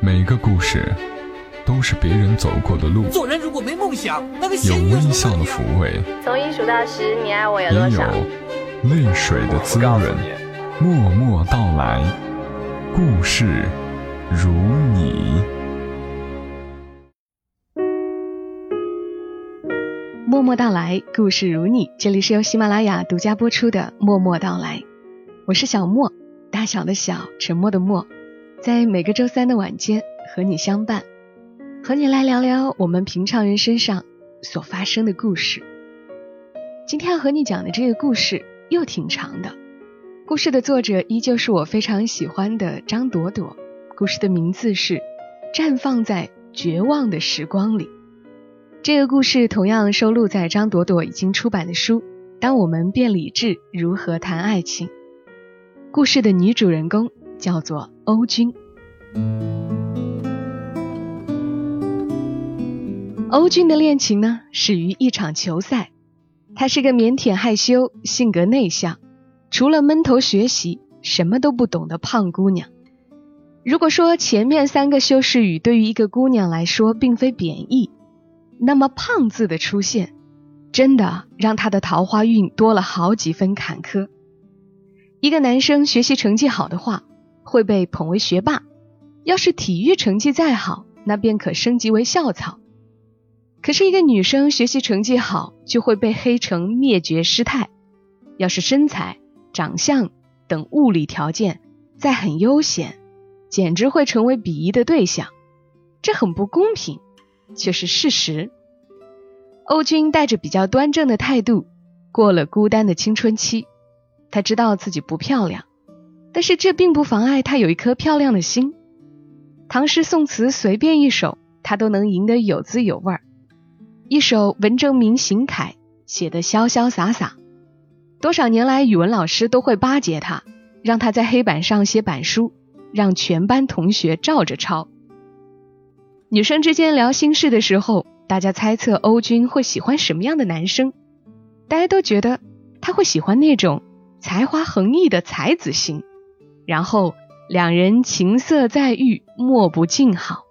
每个故事都是别人走过的路，做人如果没梦想，那个有微笑的抚慰，从一数到十，你爱我有也有多少？泪水的滋润。默默到来，故事如你。默默到来，故事如你。这里是由喜马拉雅独家播出的《默默到来》，我是小莫，大小的小，沉默的默，在每个周三的晚间和你相伴，和你来聊聊我们平常人身上所发生的故事。今天要和你讲的这个故事又挺长的，故事的作者依旧是我非常喜欢的张朵朵，故事的名字是《绽放在绝望的时光里》。这个故事同样收录在张朵朵已经出版的书《当我们变理智，如何谈爱情》。故事的女主人公叫做欧君。欧俊的恋情呢，始于一场球赛。她是个腼腆害羞、性格内向，除了闷头学习，什么都不懂的胖姑娘。如果说前面三个修饰语对于一个姑娘来说并非贬义，那么“胖”字的出现，真的让她的桃花运多了好几分坎坷。一个男生学习成绩好的话，会被捧为学霸；要是体育成绩再好，那便可升级为校草。可是，一个女生学习成绩好，就会被黑成灭绝师太；要是身材、长相等物理条件再很悠闲，简直会成为鄙夷的对象。这很不公平。却是事实。欧君带着比较端正的态度过了孤单的青春期。他知道自己不漂亮，但是这并不妨碍他有一颗漂亮的心。唐诗宋词随便一首，他都能吟得有滋有味儿。一首文征明行楷写得潇潇洒洒，多少年来语文老师都会巴结他，让他在黑板上写板书，让全班同学照着抄。女生之间聊心事的时候，大家猜测欧军会喜欢什么样的男生？大家都觉得他会喜欢那种才华横溢的才子型，然后两人情色在御，莫不静好。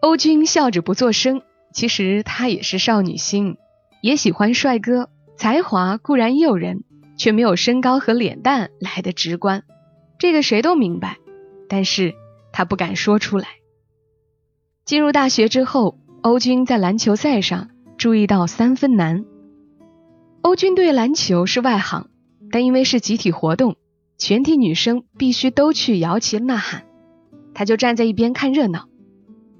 欧君笑着不作声，其实他也是少女心，也喜欢帅哥，才华固然诱人，却没有身高和脸蛋来的直观，这个谁都明白，但是他不敢说出来。进入大学之后，欧军在篮球赛上注意到三分男。欧军对篮球是外行，但因为是集体活动，全体女生必须都去摇旗呐喊，他就站在一边看热闹。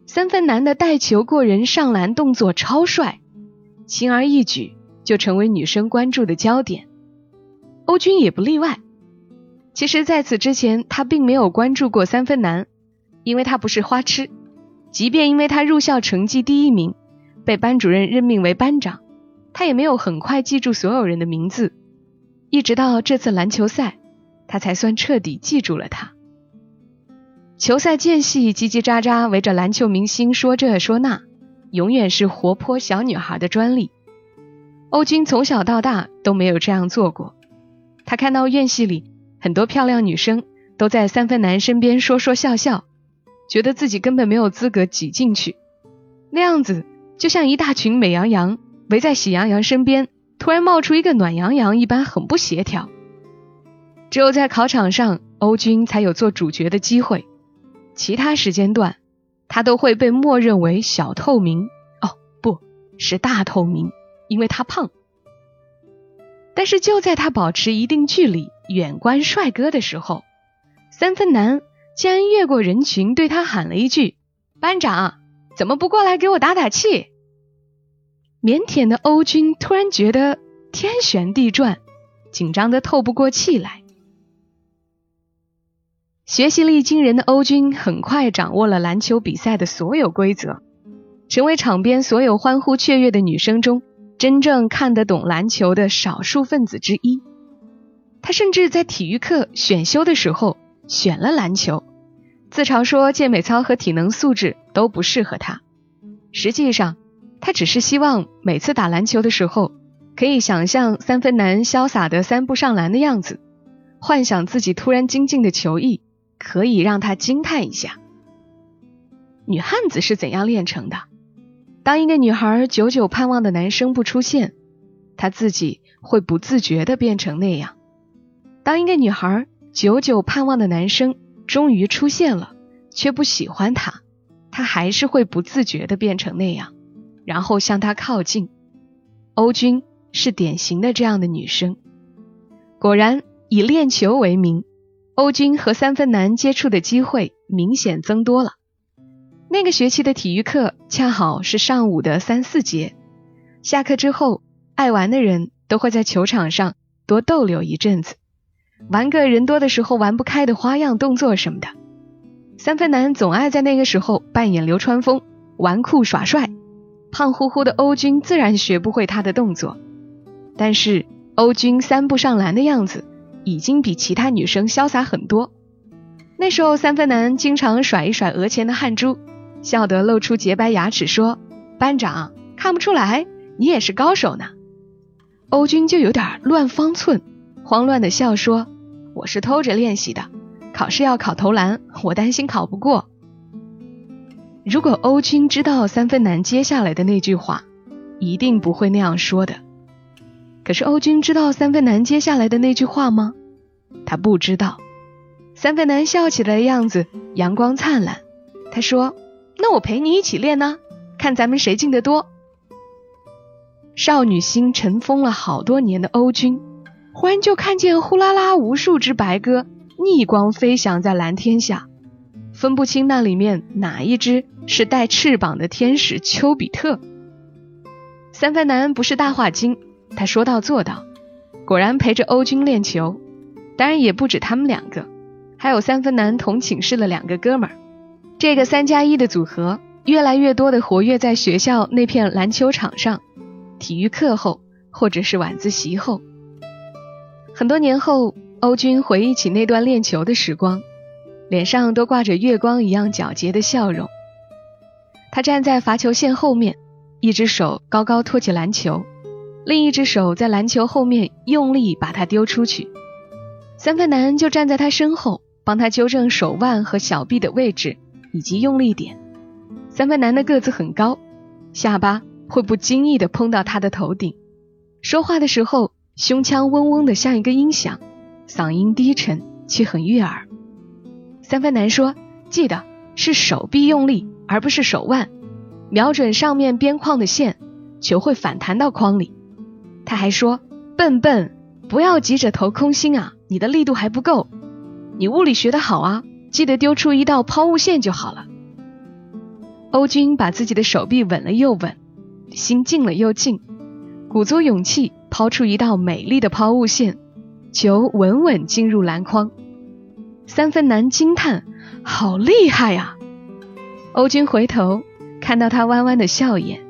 三分男的带球过人上篮动作超帅，轻而易举就成为女生关注的焦点。欧军也不例外。其实，在此之前，他并没有关注过三分男，因为他不是花痴。即便因为他入校成绩第一名，被班主任任命为班长，他也没有很快记住所有人的名字。一直到这次篮球赛，他才算彻底记住了他。球赛间隙，叽叽喳喳围着篮球明星说这说那，永远是活泼小女孩的专利。欧军从小到大都没有这样做过。他看到院系里很多漂亮女生都在三分男身边说说笑笑。觉得自己根本没有资格挤进去，那样子就像一大群美羊羊围在喜羊羊身边，突然冒出一个暖羊羊一般，很不协调。只有在考场上，欧军才有做主角的机会，其他时间段，他都会被默认为小透明。哦，不是大透明，因为他胖。但是就在他保持一定距离，远观帅哥的时候，三分男。竟然越过人群，对他喊了一句：“班长，怎么不过来给我打打气？”腼腆的欧军突然觉得天旋地转，紧张的透不过气来。学习力惊人的欧军很快掌握了篮球比赛的所有规则，成为场边所有欢呼雀跃的女生中真正看得懂篮球的少数分子之一。他甚至在体育课选修的时候选了篮球。自嘲说健美操和体能素质都不适合他，实际上，他只是希望每次打篮球的时候，可以想象三分男潇洒的三步上篮的样子，幻想自己突然精进的球艺可以让他惊叹一下。女汉子是怎样炼成的。当一个女孩久久盼望的男生不出现，她自己会不自觉的变成那样；当一个女孩久久盼望的男生终于出现了，却不喜欢她，她还是会不自觉的变成那样，然后向他靠近。欧军是典型的这样的女生。果然，以练球为名，欧军和三分男接触的机会明显增多了。那个学期的体育课恰好是上午的三四节，下课之后，爱玩的人都会在球场上多逗留一阵子，玩个人多的时候玩不开的花样动作什么的。三分男总爱在那个时候扮演流川枫，玩酷耍帅，胖乎乎的欧军自然学不会他的动作。但是欧军三步上篮的样子已经比其他女生潇洒很多。那时候三分男经常甩一甩额前的汗珠。笑得露出洁白牙齿，说：“班长看不出来，你也是高手呢。”欧军就有点乱方寸，慌乱的笑说：“我是偷着练习的，考试要考投篮，我担心考不过。”如果欧军知道三分男接下来的那句话，一定不会那样说的。可是欧军知道三分男接下来的那句话吗？他不知道。三分男笑起来的样子阳光灿烂，他说。那我陪你一起练呢，看咱们谁进的多。少女心尘封了好多年的欧军，忽然就看见呼啦啦无数只白鸽逆光飞翔在蓝天下，分不清那里面哪一只是带翅膀的天使丘比特。三分男不是大话精，他说到做到，果然陪着欧军练球。当然也不止他们两个，还有三分男同寝室的两个哥们儿。这个三加一的组合，越来越多的活跃在学校那片篮球场上，体育课后或者是晚自习后。很多年后，欧军回忆起那段练球的时光，脸上都挂着月光一样皎洁的笑容。他站在罚球线后面，一只手高高托起篮球，另一只手在篮球后面用力把它丢出去。三分男就站在他身后，帮他纠正手腕和小臂的位置。以及用力点。三分男的个子很高，下巴会不经意的碰到他的头顶。说话的时候，胸腔嗡嗡的像一个音响，嗓音低沉却很悦耳。三分男说：“记得是手臂用力，而不是手腕，瞄准上面边框的线，球会反弹到框里。”他还说：“笨笨，不要急着投空心啊，你的力度还不够。你物理学得好啊。”记得丢出一道抛物线就好了。欧军把自己的手臂稳了又稳，心静了又静，鼓足勇气抛出一道美丽的抛物线，球稳稳进入篮筐。三分男惊叹：“好厉害呀！”欧军回头看到他弯弯的笑眼，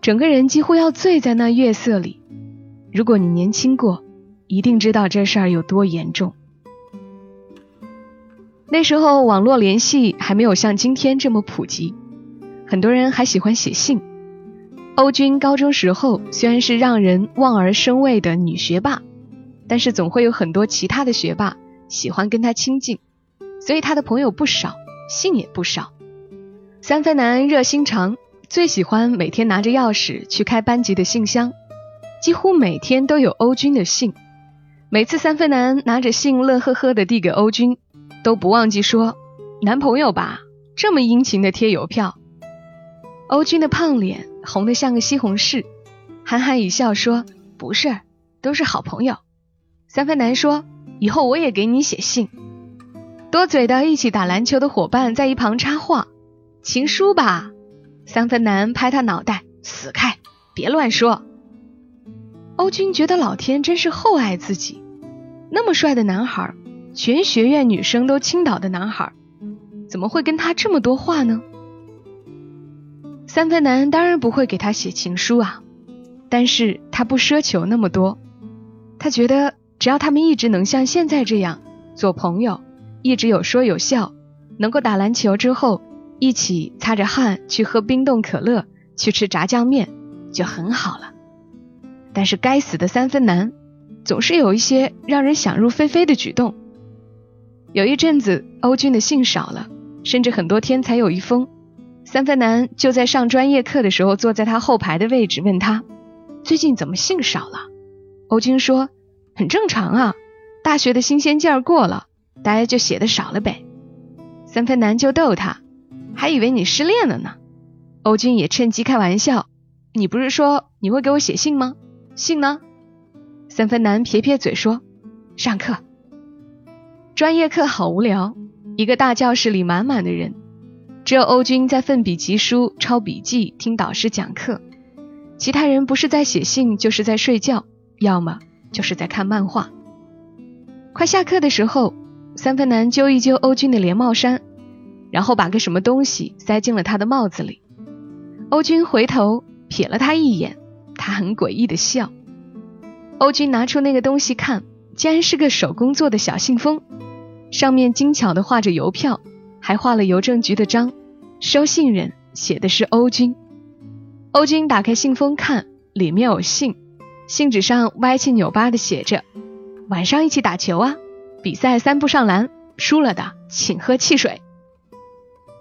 整个人几乎要醉在那月色里。如果你年轻过，一定知道这事儿有多严重。那时候网络联系还没有像今天这么普及，很多人还喜欢写信。欧军高中时候虽然是让人望而生畏的女学霸，但是总会有很多其他的学霸喜欢跟他亲近，所以他的朋友不少，信也不少。三分男热心肠，最喜欢每天拿着钥匙去开班级的信箱，几乎每天都有欧军的信。每次三分男拿着信乐呵呵的递给欧军。都不忘记说男朋友吧，这么殷勤的贴邮票。欧军的胖脸红得像个西红柿，憨憨一笑说：“不是，都是好朋友。”三分男说：“以后我也给你写信。”多嘴的一起打篮球的伙伴在一旁插话：“情书吧。”三分男拍他脑袋：“死开，别乱说。”欧军觉得老天真是厚爱自己，那么帅的男孩。全学院女生都倾倒的男孩，怎么会跟他这么多话呢？三分男当然不会给他写情书啊，但是他不奢求那么多，他觉得只要他们一直能像现在这样做朋友，一直有说有笑，能够打篮球之后一起擦着汗去喝冰冻可乐，去吃炸酱面，就很好了。但是该死的三分男，总是有一些让人想入非非的举动。有一阵子，欧军的信少了，甚至很多天才有一封。三分男就在上专业课的时候坐在他后排的位置，问他最近怎么信少了。欧军说很正常啊，大学的新鲜劲儿过了，大家就写的少了呗。三分男就逗他，还以为你失恋了呢。欧军也趁机开玩笑，你不是说你会给我写信吗？信呢？三分男撇撇嘴说上课。专业课好无聊，一个大教室里满满的人，只有欧军在奋笔疾书、抄笔记、听导师讲课，其他人不是在写信，就是在睡觉，要么就是在看漫画。快下课的时候，三分男揪一揪欧军的连帽衫，然后把个什么东西塞进了他的帽子里。欧军回头瞥了他一眼，他很诡异的笑。欧军拿出那个东西看，竟然是个手工做的小信封。上面精巧的画着邮票，还画了邮政局的章，收信人写的是欧军。欧军打开信封看，里面有信，信纸上歪七扭八的写着：“晚上一起打球啊，比赛三步上篮，输了的请喝汽水。”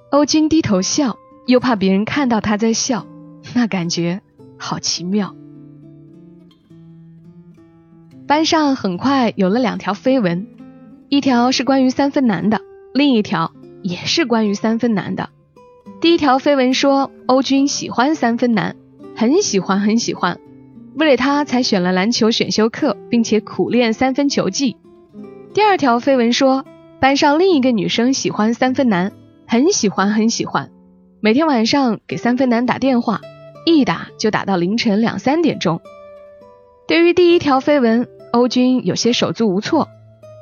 欧军低头笑，又怕别人看到他在笑，那感觉好奇妙。班上很快有了两条绯闻。一条是关于三分男的，另一条也是关于三分男的。第一条绯闻说欧军喜欢三分男，很喜欢很喜欢，为了他才选了篮球选修课，并且苦练三分球技。第二条绯闻说班上另一个女生喜欢三分男，很喜欢很喜欢，每天晚上给三分男打电话，一打就打到凌晨两三点钟。对于第一条绯闻，欧军有些手足无措。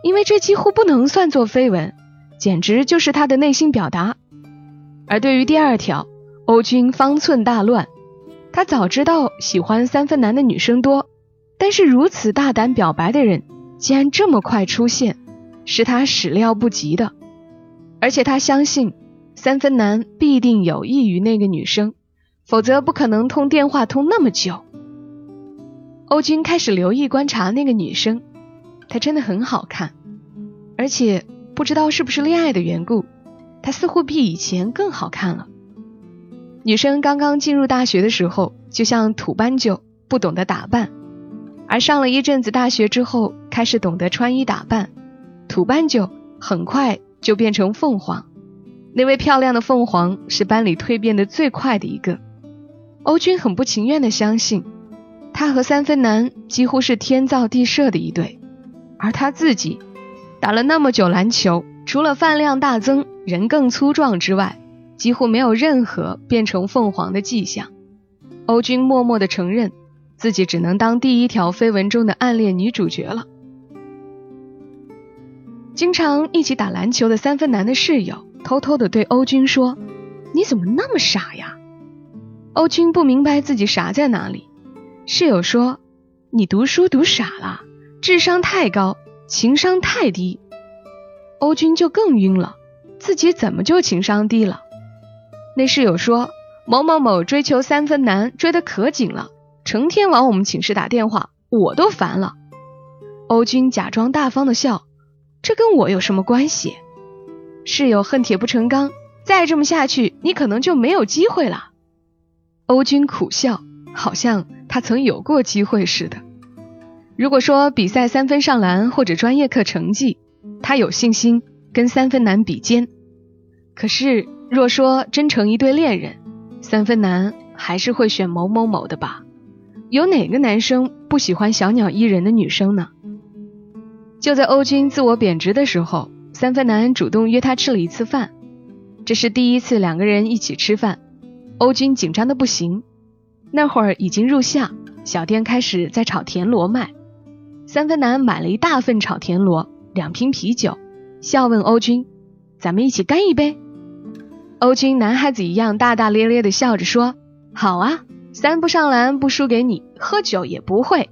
因为这几乎不能算作绯闻，简直就是他的内心表达。而对于第二条，欧军方寸大乱。他早知道喜欢三分男的女生多，但是如此大胆表白的人竟然这么快出现，是他始料不及的。而且他相信三分男必定有意于那个女生，否则不可能通电话通那么久。欧军开始留意观察那个女生。她真的很好看，而且不知道是不是恋爱的缘故，她似乎比以前更好看了。女生刚刚进入大学的时候，就像土斑鸠，不懂得打扮；而上了一阵子大学之后，开始懂得穿衣打扮。土斑鸠很快就变成凤凰，那位漂亮的凤凰是班里蜕变的最快的一个。欧军很不情愿的相信，他和三分男几乎是天造地设的一对。而他自己打了那么久篮球，除了饭量大增、人更粗壮之外，几乎没有任何变成凤凰的迹象。欧军默默地承认，自己只能当第一条绯闻中的暗恋女主角了。经常一起打篮球的三分男的室友偷偷地对欧军说：“你怎么那么傻呀？”欧军不明白自己傻在哪里。室友说：“你读书读傻了。”智商太高，情商太低，欧军就更晕了。自己怎么就情商低了？那室友说某某某追求三分男，追得可紧了，成天往我们寝室打电话，我都烦了。欧军假装大方的笑，这跟我有什么关系？室友恨铁不成钢，再这么下去，你可能就没有机会了。欧军苦笑，好像他曾有过机会似的。如果说比赛三分上篮或者专业课成绩，他有信心跟三分男比肩。可是若说真成一对恋人，三分男还是会选某某某的吧？有哪个男生不喜欢小鸟依人的女生呢？就在欧军自我贬值的时候，三分男主动约他吃了一次饭。这是第一次两个人一起吃饭，欧军紧张的不行。那会儿已经入夏，小店开始在炒田螺卖。三分男买了一大份炒田螺，两瓶啤酒，笑问欧军：“咱们一起干一杯？”欧军男孩子一样大大咧咧的笑着说：“好啊，三不上篮不输给你，喝酒也不会。”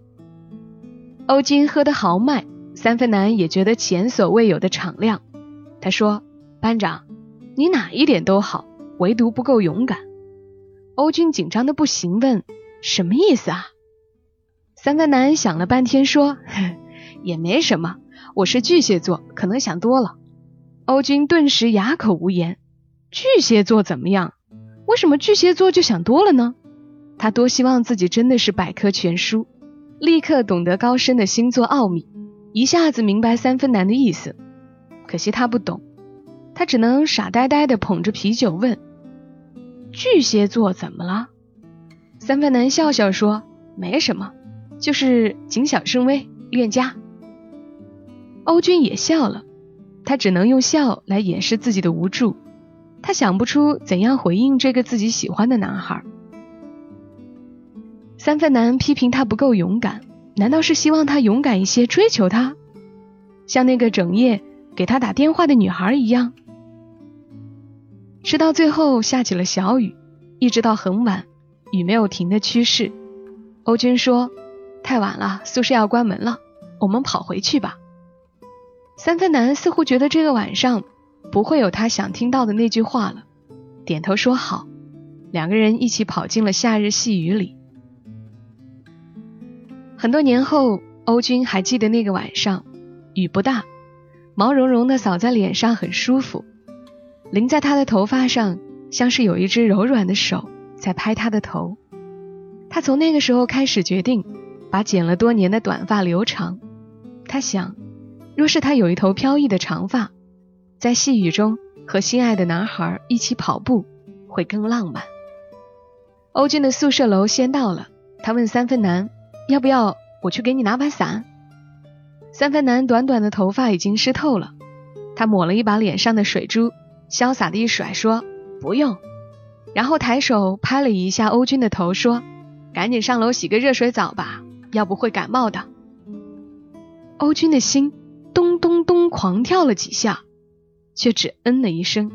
欧军喝得豪迈，三分男也觉得前所未有的敞亮。他说：“班长，你哪一点都好，唯独不够勇敢。”欧军紧张的不行，问：“什么意思啊？”三分男想了半天，说：“ 也没什么，我是巨蟹座，可能想多了。”欧军顿时哑口无言。巨蟹座怎么样？为什么巨蟹座就想多了呢？他多希望自己真的是百科全书，立刻懂得高深的星座奥秘，一下子明白三分男的意思。可惜他不懂，他只能傻呆呆的捧着啤酒问：“巨蟹座怎么了？”三分男笑笑说：“没什么，就是谨小慎微，恋家。”欧军也笑了，他只能用笑来掩饰自己的无助。他想不出怎样回应这个自己喜欢的男孩。三分男批评他不够勇敢，难道是希望他勇敢一些追求他，像那个整夜。给他打电话的女孩一样，直到最后下起了小雨，一直到很晚，雨没有停的趋势。欧军说：“太晚了，宿舍要关门了，我们跑回去吧。”三分男似乎觉得这个晚上不会有他想听到的那句话了，点头说好。两个人一起跑进了夏日细雨里。很多年后，欧军还记得那个晚上，雨不大。毛茸茸的扫在脸上很舒服，淋在他的头发上，像是有一只柔软的手在拍他的头。他从那个时候开始决定把剪了多年的短发留长。他想，若是他有一头飘逸的长发，在细雨中和心爱的男孩一起跑步，会更浪漫。欧俊的宿舍楼先到了，他问三分男要不要我去给你拿把伞。三分男短短的头发已经湿透了，他抹了一把脸上的水珠，潇洒的一甩说：“不用。”然后抬手拍了一下欧军的头，说：“赶紧上楼洗个热水澡吧，要不会感冒的。”欧军的心咚咚咚狂跳了几下，却只嗯了一声，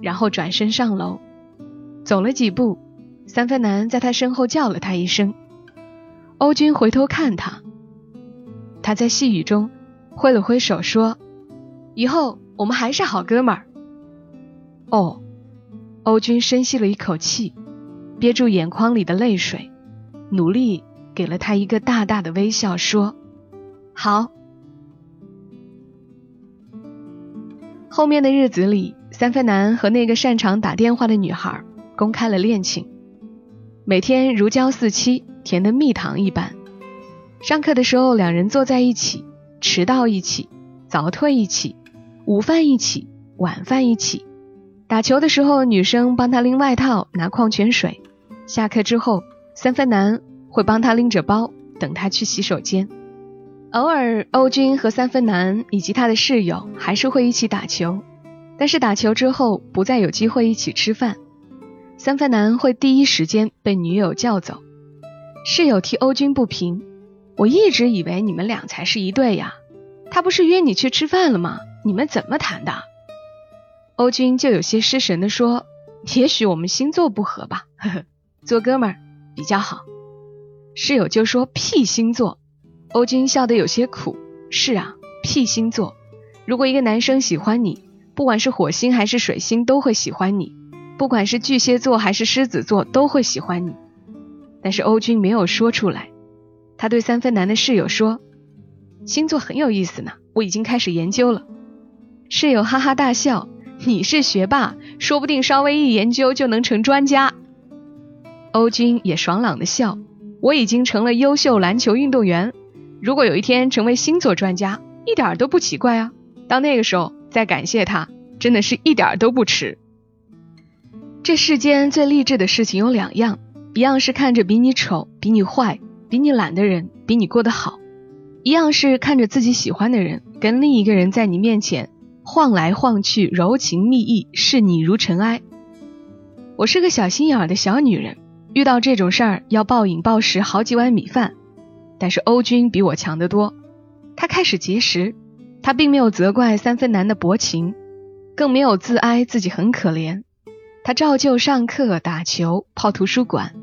然后转身上楼，走了几步，三分男在他身后叫了他一声，欧军回头看他。他在细雨中挥了挥手，说：“以后我们还是好哥们儿。”哦，欧军深吸了一口气，憋住眼眶里的泪水，努力给了他一个大大的微笑，说：“好。”后面的日子里，三分男和那个擅长打电话的女孩公开了恋情，每天如胶似漆，甜的蜜糖一般。上课的时候，两人坐在一起，迟到一起，早退一起，午饭一起，晚饭一起。打球的时候，女生帮他拎外套、拿矿泉水；下课之后，三分男会帮他拎着包，等他去洗手间。偶尔，欧军和三分男以及他的室友还是会一起打球，但是打球之后不再有机会一起吃饭。三分男会第一时间被女友叫走，室友替欧军不平。我一直以为你们俩才是一对呀，他不是约你去吃饭了吗？你们怎么谈的？欧军就有些失神的说：“也许我们星座不合吧，呵呵，做哥们儿比较好。”室友就说：“屁星座。”欧军笑得有些苦。是啊，屁星座。如果一个男生喜欢你，不管是火星还是水星都会喜欢你，不管是巨蟹座还是狮子座都会喜欢你。但是欧军没有说出来。他对三分男的室友说：“星座很有意思呢，我已经开始研究了。”室友哈哈大笑：“你是学霸，说不定稍微一研究就能成专家。”欧军也爽朗的笑：“我已经成了优秀篮球运动员，如果有一天成为星座专家，一点都不奇怪啊！到那个时候再感谢他，真的是一点都不迟。”这世间最励志的事情有两样，一样是看着比你丑、比你坏。比你懒的人比你过得好，一样是看着自己喜欢的人跟另一个人在你面前晃来晃去，柔情蜜意，视你如尘埃。我是个小心眼的小女人，遇到这种事儿要暴饮暴食好几碗米饭。但是欧军比我强得多，他开始节食，他并没有责怪三分男的薄情，更没有自哀自己很可怜，他照旧上课、打球、泡图书馆。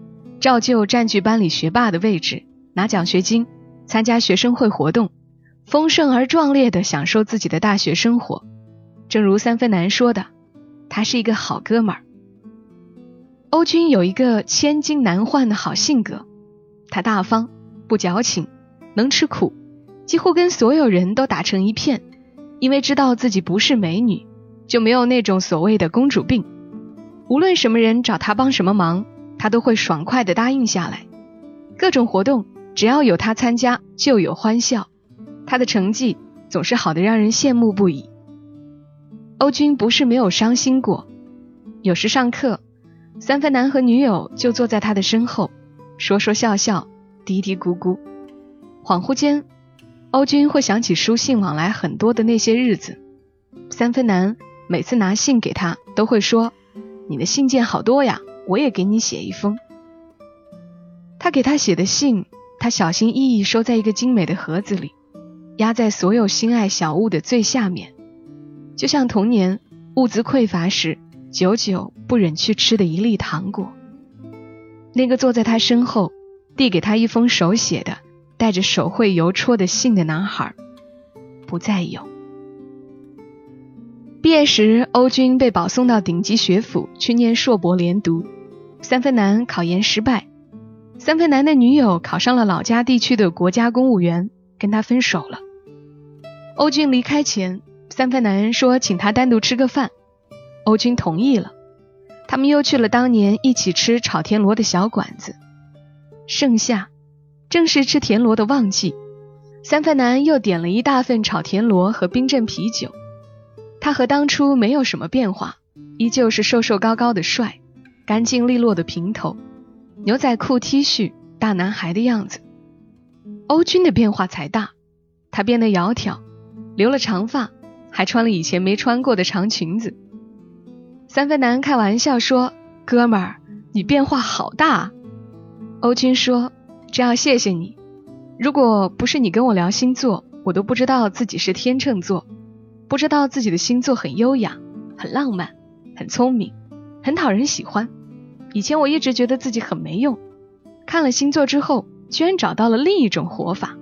照旧占据班里学霸的位置，拿奖学金，参加学生会活动，丰盛而壮烈的享受自己的大学生活。正如三分男说的，他是一个好哥们儿。欧军有一个千金难换的好性格，他大方，不矫情，能吃苦，几乎跟所有人都打成一片。因为知道自己不是美女，就没有那种所谓的公主病。无论什么人找他帮什么忙，他都会爽快的答应下来。各种活动只要有他参加，就有欢笑。他的成绩总是好的让人羡慕不已。欧军不是没有伤心过，有时上课，三分男和女友就坐在他的身后，说说笑笑，嘀嘀咕咕。恍惚间，欧军会想起书信往来很多的那些日子。三分男每次拿信给他，都会说：“你的信件好多呀，我也给你写一封。”他给他写的信，他小心翼翼收在一个精美的盒子里，压在所有心爱小物的最下面，就像童年物资匮乏时久久不忍去吃的一粒糖果。那个坐在他身后，递给他一封手写的、带着手绘邮戳的信的男孩，不再有。毕业时，欧军被保送到顶级学府去念硕博连读，三分男考研失败。三分男的女友考上了老家地区的国家公务员，跟他分手了。欧军离开前，三分男说请他单独吃个饭，欧军同意了。他们又去了当年一起吃炒田螺的小馆子。盛夏，正是吃田螺的旺季，三分男又点了一大份炒田螺和冰镇啤酒。他和当初没有什么变化，依旧是瘦瘦高高的帅，干净利落的平头。牛仔裤、T 恤，大男孩的样子。欧军的变化才大，他变得窈窕，留了长发，还穿了以前没穿过的长裙子。三分男开玩笑说：“哥们儿，你变化好大。”欧军说：“这要谢谢你，如果不是你跟我聊星座，我都不知道自己是天秤座，不知道自己的星座很优雅、很浪漫、很聪明、很讨人喜欢。”以前我一直觉得自己很没用，看了星座之后，居然找到了另一种活法。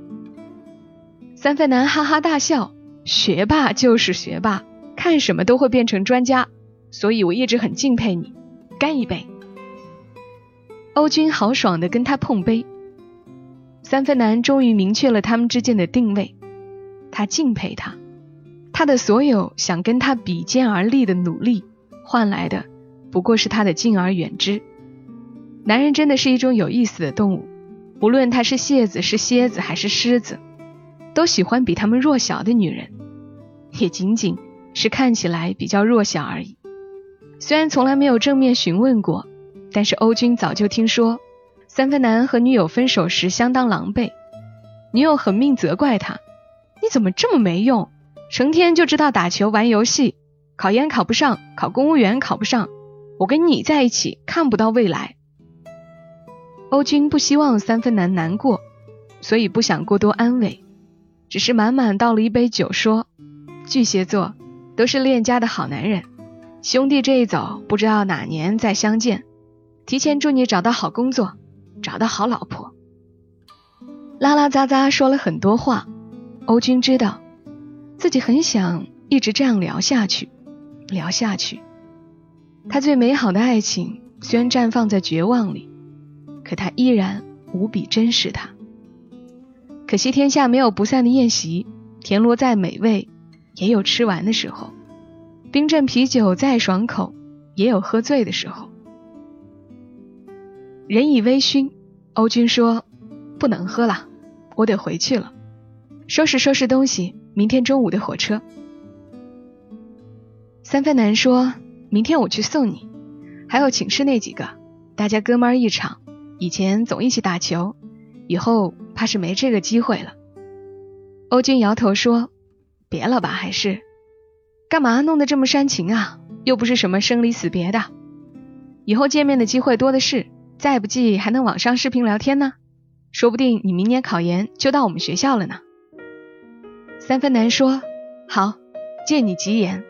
三分男哈哈大笑，学霸就是学霸，看什么都会变成专家，所以我一直很敬佩你，干一杯。欧军豪爽的跟他碰杯。三分男终于明确了他们之间的定位，他敬佩他，他的所有想跟他比肩而立的努力换来的。不过是他的敬而远之。男人真的是一种有意思的动物，无论他是蟹子、是蝎子还是狮子，都喜欢比他们弱小的女人，也仅仅是看起来比较弱小而已。虽然从来没有正面询问过，但是欧军早就听说，三分男和女友分手时相当狼狈，女友狠命责怪他：“你怎么这么没用？成天就知道打球、玩游戏，考研考不上，考公务员考不上。”我跟你在一起看不到未来。欧军不希望三分男难过，所以不想过多安慰，只是满满倒了一杯酒，说：“巨蟹座都是恋家的好男人，兄弟这一走，不知道哪年再相见。提前祝你找到好工作，找到好老婆。”拉拉杂杂说了很多话，欧军知道自己很想一直这样聊下去，聊下去。他最美好的爱情虽然绽放在绝望里，可他依然无比珍视他。可惜天下没有不散的宴席，田螺再美味，也有吃完的时候；冰镇啤酒再爽口，也有喝醉的时候。人已微醺，欧军说：“不能喝了，我得回去了，收拾收拾东西，明天中午的火车。”三分男说。明天我去送你，还有寝室那几个，大家哥们儿一场，以前总一起打球，以后怕是没这个机会了。欧军摇头说：“别了吧，还是干嘛弄得这么煽情啊？又不是什么生离死别的，以后见面的机会多的是，再不济还能网上视频聊天呢。说不定你明年考研就到我们学校了呢。”三分男说：“好，借你吉言。”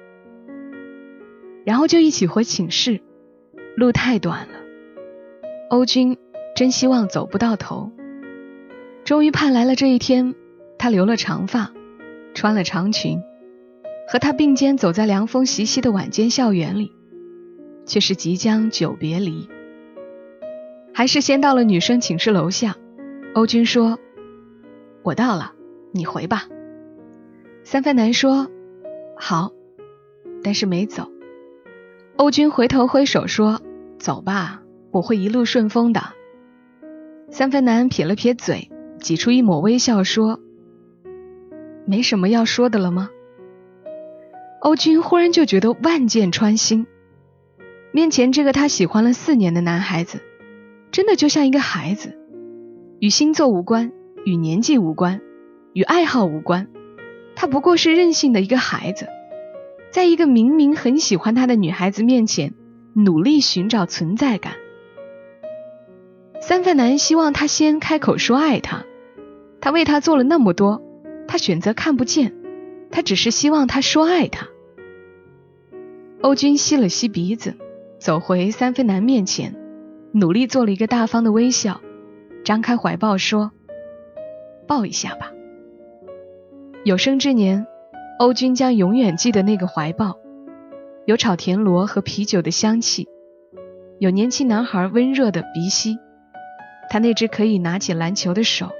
然后就一起回寝室，路太短了。欧军真希望走不到头。终于盼来了这一天，他留了长发，穿了长裙，和他并肩走在凉风习习的晚间校园里，却是即将久别离。还是先到了女生寝室楼下，欧军说：“我到了，你回吧。”三番男说：“好。”但是没走。欧军回头挥手说：“走吧，我会一路顺风的。”三分男撇了撇嘴，挤出一抹微笑说：“没什么要说的了吗？”欧军忽然就觉得万箭穿心，面前这个他喜欢了四年的男孩子，真的就像一个孩子，与星座无关，与年纪无关，与爱好无关，他不过是任性的一个孩子。在一个明明很喜欢他的女孩子面前，努力寻找存在感。三份男希望他先开口说爱他，他为他做了那么多，他选择看不见，他只是希望他说爱他。欧军吸了吸鼻子，走回三分男面前，努力做了一个大方的微笑，张开怀抱说：“抱一下吧。”有生之年。欧军将永远记得那个怀抱，有炒田螺和啤酒的香气，有年轻男孩温热的鼻息，他那只可以拿起篮球的手，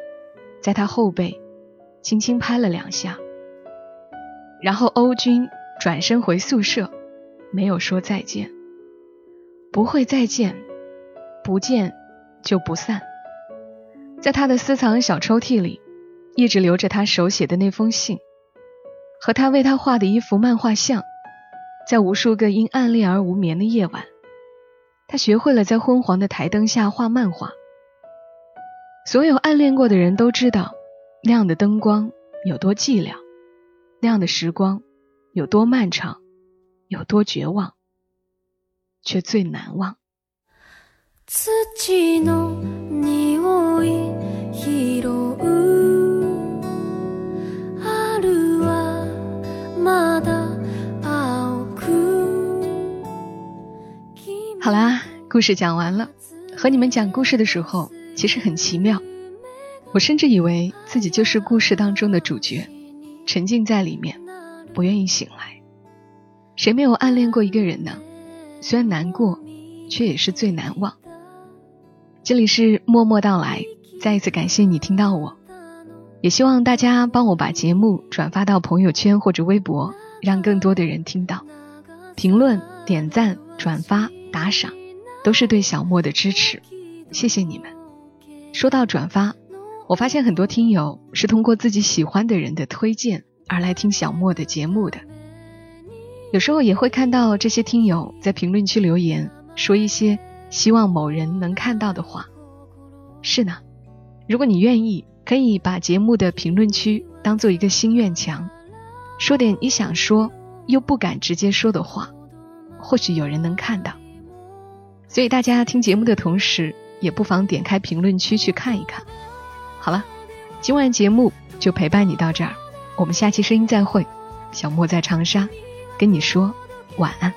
在他后背轻轻拍了两下，然后欧军转身回宿舍，没有说再见，不会再见，不见就不散。在他的私藏小抽屉里，一直留着他手写的那封信。和他为他画的一幅漫画像，在无数个因暗恋而无眠的夜晚，他学会了在昏黄的台灯下画漫画。所有暗恋过的人都知道，那样的灯光有多寂寥，那样的时光有多漫长，有多绝望，却最难忘。好啦，故事讲完了。和你们讲故事的时候，其实很奇妙。我甚至以为自己就是故事当中的主角，沉浸在里面，不愿意醒来。谁没有暗恋过一个人呢？虽然难过，却也是最难忘。这里是默默到来，再一次感谢你听到我，也希望大家帮我把节目转发到朋友圈或者微博，让更多的人听到。评论、点赞、转发。打赏都是对小莫的支持，谢谢你们。说到转发，我发现很多听友是通过自己喜欢的人的推荐而来听小莫的节目的。有时候也会看到这些听友在评论区留言，说一些希望某人能看到的话。是呢，如果你愿意，可以把节目的评论区当做一个心愿墙，说点你想说又不敢直接说的话，或许有人能看到。所以大家听节目的同时，也不妨点开评论区去看一看。好了，今晚节目就陪伴你到这儿，我们下期声音再会。小莫在长沙，跟你说晚安。